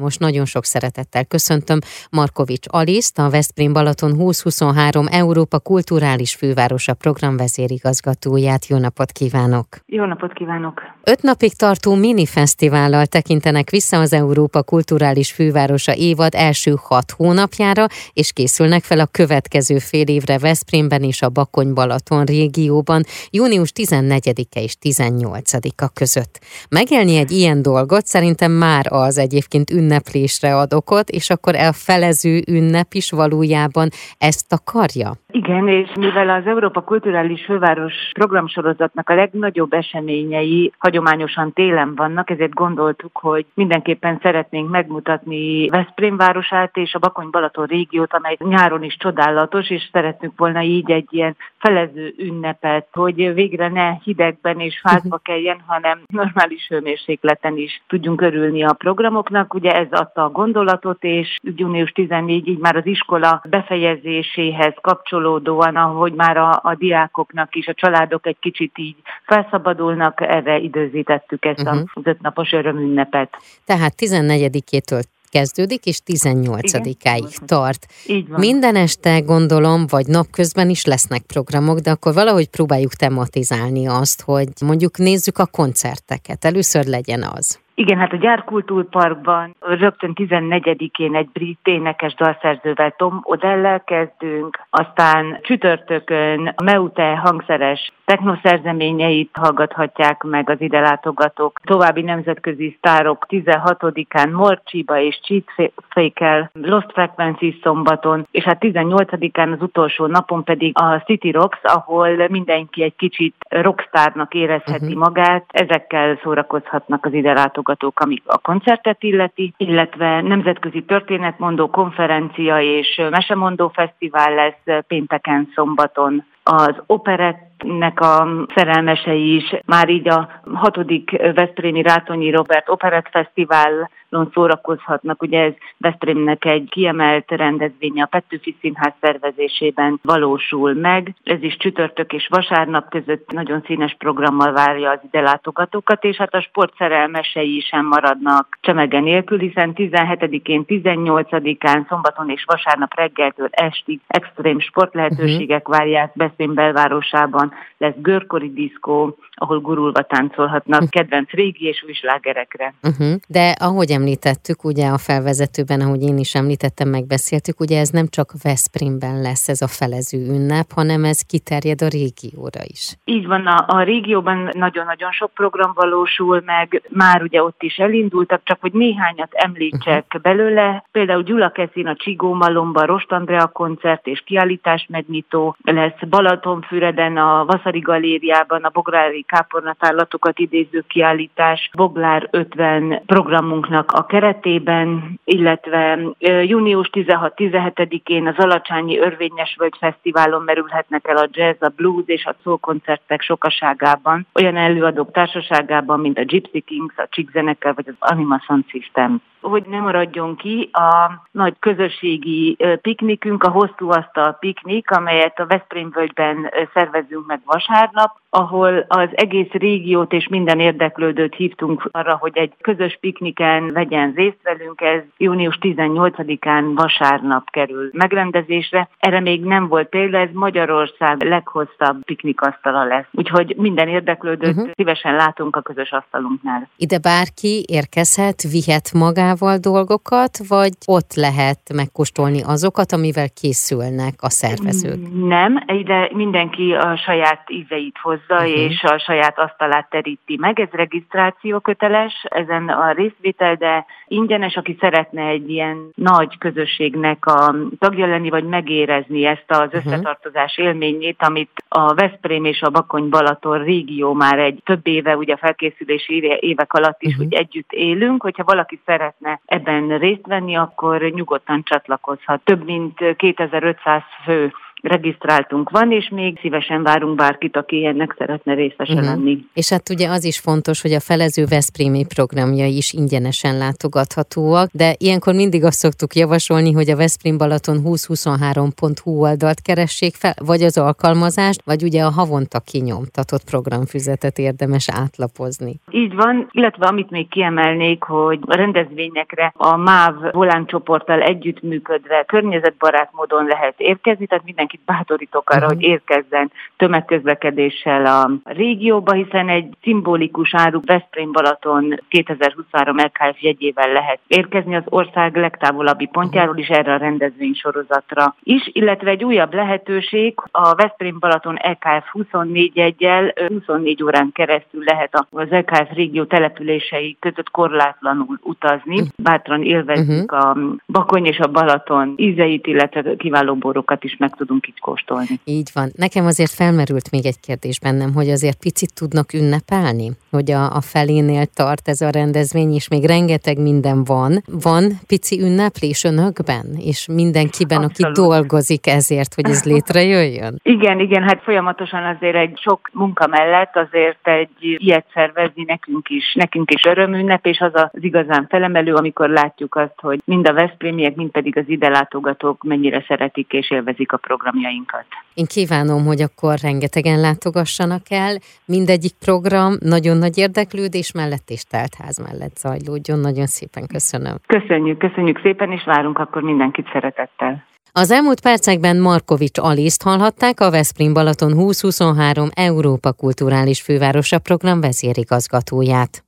Most nagyon sok szeretettel köszöntöm Markovics Aliszt, a Veszprém Balaton 2023 Európa Kulturális Fővárosa programvezérigazgatóját. Jó napot kívánok! Jó napot kívánok! Öt napig tartó minifesztivállal tekintenek vissza az Európa Kulturális Fővárosa évad első hat hónapjára, és készülnek fel a következő fél évre Veszprémben és a Bakony-Balaton régióban június 14-e és 18-a között. Megélni egy ilyen dolgot szerintem már az egyébként ünneplésre ad okot, és akkor a felező ünnep is valójában ezt akarja? Igen, és mivel az Európa Kulturális Főváros programsorozatnak a legnagyobb eseményei hagyományosan télen vannak, ezért gondoltuk, hogy mindenképpen szeretnénk megmutatni Veszprém városát és a Bakony-Balaton régiót, amely nyáron is csodálatos, és szeretnünk volna így egy ilyen felező ünnepet, hogy végre ne hidegben és fázba kelljen, hanem normális hőmérsékleten is tudjunk örülni a programoknak. Ugye ez adta a gondolatot, és június 14 így már az iskola befejezéséhez kapcsolódóan, ahogy már a, a diákoknak is, a családok egy kicsit így felszabadulnak, erre időzítettük ezt uh-huh. az ötnapos örömünnepet. Tehát 14-től kezdődik, és 18-áig tart. Így van. Minden este gondolom, vagy napközben is lesznek programok, de akkor valahogy próbáljuk tematizálni azt, hogy mondjuk nézzük a koncerteket. Először legyen az. Igen, hát a Gyárkultúrparkban rögtön 14-én egy brit énekes dalszerzővel Tom Odellel kezdünk, aztán csütörtökön a Meute hangszeres technoszerzeményeit hallgathatják meg az ide látogatók. További nemzetközi sztárok 16-án Morcsiba és Cheatfake-el Lost Frequencies szombaton, és hát 18-án az utolsó napon pedig a City Rocks, ahol mindenki egy kicsit rockstárnak érezheti uh-huh. magát. Ezekkel szórakozhatnak az ide látogatók, amik a koncertet illeti, illetve nemzetközi történetmondó konferencia és mesemondó fesztivál lesz pénteken, szombaton. Az operettnek a szerelmesei is, már így a hatodik Veszprémi Rátonyi Robert Operett Fesztiválon szórakozhatnak. Ugye ez Veszprémnek egy kiemelt rendezvénye a Petőfi Színház szervezésében valósul meg. Ez is csütörtök és vasárnap között nagyon színes programmal várja az ide látogatókat, és hát a sport szerelmesei sem maradnak csemege nélkül, hiszen 17-én, 18-án, szombaton és vasárnap reggeltől estig extrém sportlehetőségek uh-huh. várják Veszprém belvárosában lesz görkori diszkó, ahol gurulva táncolhatnak uh-huh. kedvenc régi és új slágerekre. Uh-huh. De ahogy említettük, ugye a felvezetőben, ahogy én is említettem, megbeszéltük, ugye ez nem csak Veszprémben lesz ez a felező ünnep, hanem ez kiterjed a régióra is. Így van, a, a régióban nagyon-nagyon sok program valósul meg, már ugye ott is elindultak, csak hogy néhányat említsek uh-huh. belőle. Például Gyula Keszin a Csigó Malomba, Rost Andrea koncert és kiállítás megnyitó lesz, Balatonfüreden, a Vaszari Galériában, a Bográri kápornatállatokat idéző kiállítás Boglár 50 programunknak a keretében, illetve június 16-17-én az Alacsányi Örvényes Völgy Fesztiválon merülhetnek el a jazz, a blues és a soul koncertek sokaságában, olyan előadók társaságában, mint a Gypsy Kings, a Chick Zenekar vagy az Anima Sound System hogy nem maradjon ki a nagy közösségi piknikünk, a hosszú asztal piknik, amelyet a Veszprém völgyben szervezünk meg vasárnap, ahol az egész régiót és minden érdeklődőt hívtunk arra, hogy egy közös pikniken vegyen részt velünk. Ez június 18-án vasárnap kerül megrendezésre. Erre még nem volt példa, ez Magyarország leghosszabb piknikasztala lesz. Úgyhogy minden érdeklődőt uh-huh. szívesen látunk a közös asztalunknál. Ide bárki érkezhet, vihet magával dolgokat, vagy ott lehet megkóstolni azokat, amivel készülnek a szervezők? Nem, ide mindenki a saját ízeit hoz hozza, uh-huh. és a saját asztalát teríti meg. Ez regisztráció köteles, ezen a részvétel, de ingyenes, aki szeretne egy ilyen nagy közösségnek a tagja lenni, vagy megérezni ezt az uh-huh. összetartozás élményét, amit a Veszprém és a Bakony-Balaton régió már egy több éve, ugye a felkészülési évek alatt is uh-huh. úgy együtt élünk, hogyha valaki szeretne ebben részt venni, akkor nyugodtan csatlakozhat. Több mint 2500 fő regisztráltunk van, és még szívesen várunk bárkit, aki ennek szeretne részese uh-huh. lenni. És hát ugye az is fontos, hogy a Felező Veszprémi programja is ingyenesen látogathatóak, de ilyenkor mindig azt szoktuk javasolni, hogy a Veszprém Balaton 2023.hu oldalt keressék fel, vagy az alkalmazást, vagy ugye a havonta kinyomtatott programfüzetet érdemes átlapozni. Így van, illetve amit még kiemelnék, hogy a rendezvényekre a MÁV Volán csoporttal együttműködve környezetbarát módon lehet érkezni, tehát mindenkit bátorítok arra, uh-huh. hogy érkezzen tömegközlekedéssel a régióba, hiszen egy szimbolikus áru Veszprém Balaton 2023 LKF jegyével lehet érkezni az ország legtávolabbi pontjáról is erre a rendezvény sorozatra is, illetve egy újabb lehetőség a Veszprém Balaton LKF 24 jegyel 24 órán keresztül lehet az LKF régió települései között korlátlanul utazni. Bátran élvezzük uh-huh. a Bakony és a Balaton ízeit, illetve kiváló borokat is meg tudunk így kóstolni. Így van. Nekem azért felmerült még egy kérdés bennem, hogy azért picit tudnak ünnepelni, hogy a, a felénél tart ez a rendezvény, és még rengeteg minden van. Van pici ünneplés önökben, és mindenkiben, Abszolút. aki dolgozik ezért, hogy ez létrejöjjön? Igen, igen, hát folyamatosan azért egy sok munka mellett azért egy ilyet szervezni nekünk is, nekünk is örömünnep, és az az igazán felemelő, amikor látjuk azt, hogy mind a Veszprémiek, mind pedig az ide látogatók mennyire szeretik és élvezik a programjainkat. Én kívánom, hogy akkor rengetegen látogassanak el, mindegyik program nagyon nagy érdeklődés mellett és teltház mellett zajlódjon. Nagyon szépen köszönöm. Köszönjük, köszönjük szépen, és várunk akkor mindenkit szeretettel. Az elmúlt percekben Markovics Aliszt hallhatták a Veszprém Balaton 2023 Európa Kulturális Fővárosa program vezérigazgatóját.